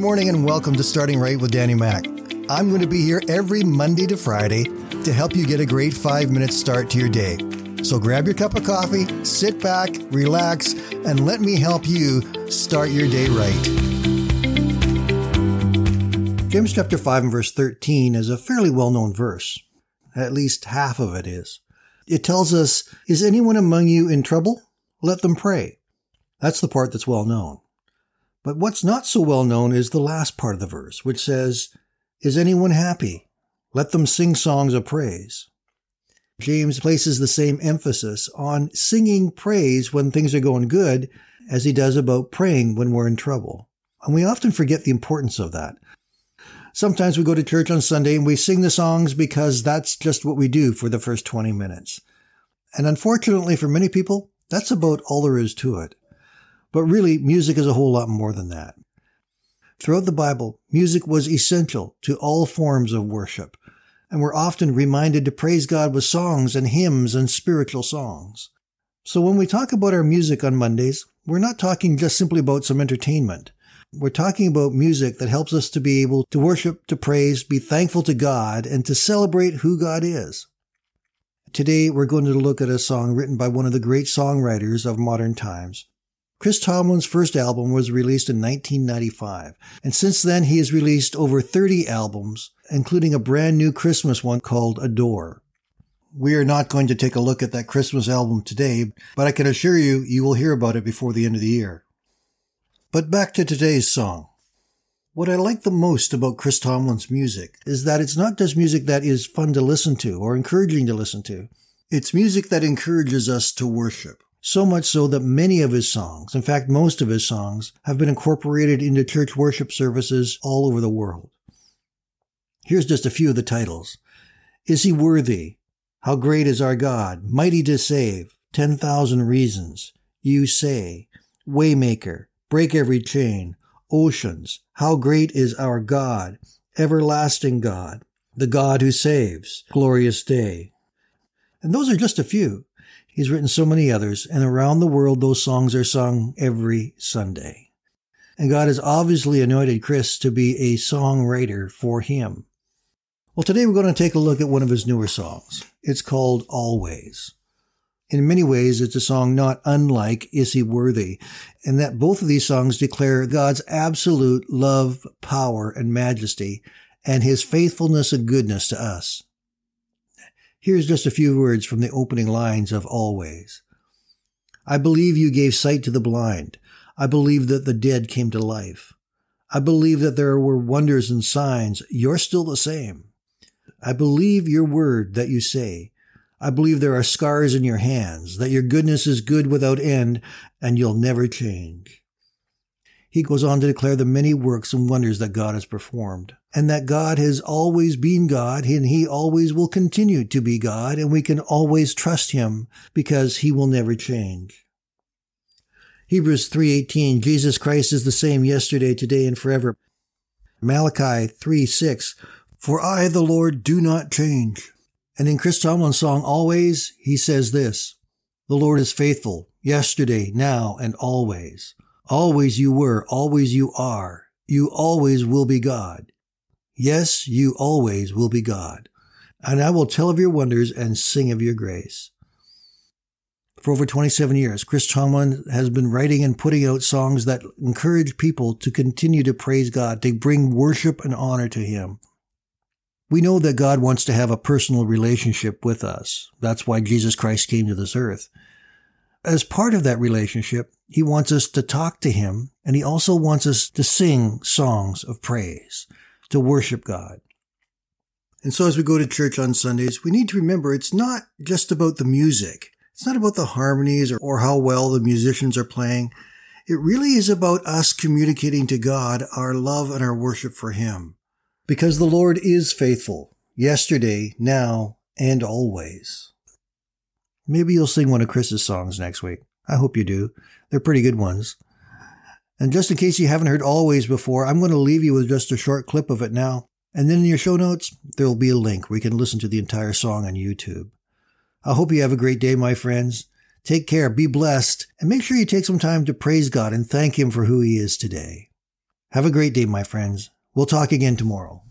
morning and welcome to Starting Right with Danny Mac. I'm going to be here every Monday to Friday to help you get a great five minute start to your day. So grab your cup of coffee, sit back, relax, and let me help you start your day right. James chapter 5 and verse 13 is a fairly well known verse. At least half of it is. It tells us, Is anyone among you in trouble? Let them pray. That's the part that's well known. But what's not so well known is the last part of the verse, which says, Is anyone happy? Let them sing songs of praise. James places the same emphasis on singing praise when things are going good as he does about praying when we're in trouble. And we often forget the importance of that. Sometimes we go to church on Sunday and we sing the songs because that's just what we do for the first 20 minutes. And unfortunately for many people, that's about all there is to it. But really, music is a whole lot more than that. Throughout the Bible, music was essential to all forms of worship, and we're often reminded to praise God with songs and hymns and spiritual songs. So when we talk about our music on Mondays, we're not talking just simply about some entertainment. We're talking about music that helps us to be able to worship, to praise, be thankful to God, and to celebrate who God is. Today, we're going to look at a song written by one of the great songwriters of modern times, Chris Tomlin's first album was released in 1995, and since then he has released over 30 albums, including a brand new Christmas one called Adore. We are not going to take a look at that Christmas album today, but I can assure you, you will hear about it before the end of the year. But back to today's song. What I like the most about Chris Tomlin's music is that it's not just music that is fun to listen to or encouraging to listen to. It's music that encourages us to worship. So much so that many of his songs, in fact, most of his songs, have been incorporated into church worship services all over the world. Here's just a few of the titles. Is he worthy? How great is our God? Mighty to save. 10,000 reasons. You say. Waymaker. Break every chain. Oceans. How great is our God? Everlasting God. The God who saves. Glorious day. And those are just a few. He's written so many others, and around the world, those songs are sung every Sunday. And God has obviously anointed Chris to be a songwriter for him. Well, today we're going to take a look at one of his newer songs. It's called Always. In many ways, it's a song not unlike Is He Worthy, and that both of these songs declare God's absolute love, power, and majesty, and His faithfulness and goodness to us. Here's just a few words from the opening lines of Always. I believe you gave sight to the blind. I believe that the dead came to life. I believe that there were wonders and signs. You're still the same. I believe your word that you say. I believe there are scars in your hands, that your goodness is good without end, and you'll never change. He goes on to declare the many works and wonders that God has performed, and that God has always been God, and He always will continue to be God, and we can always trust Him because He will never change. Hebrews 3:18 Jesus Christ is the same yesterday, today and forever. Malachi 3:6 For I the Lord do not change. And in Chris Tomlin's song Always, he says this: The Lord is faithful yesterday, now and always. Always you were, always you are. You always will be God. Yes, you always will be God. And I will tell of your wonders and sing of your grace. For over 27 years, Chris Tomlin has been writing and putting out songs that encourage people to continue to praise God, to bring worship and honor to Him. We know that God wants to have a personal relationship with us. That's why Jesus Christ came to this earth. As part of that relationship, he wants us to talk to him and he also wants us to sing songs of praise, to worship God. And so as we go to church on Sundays, we need to remember it's not just about the music. It's not about the harmonies or, how well the musicians are playing. It really is about us communicating to God our love and our worship for him. Because the Lord is faithful, yesterday, now, and always. Maybe you'll sing one of Chris's songs next week. I hope you do. They're pretty good ones. And just in case you haven't heard Always before, I'm going to leave you with just a short clip of it now. And then in your show notes, there'll be a link where you can listen to the entire song on YouTube. I hope you have a great day, my friends. Take care, be blessed, and make sure you take some time to praise God and thank Him for who He is today. Have a great day, my friends. We'll talk again tomorrow.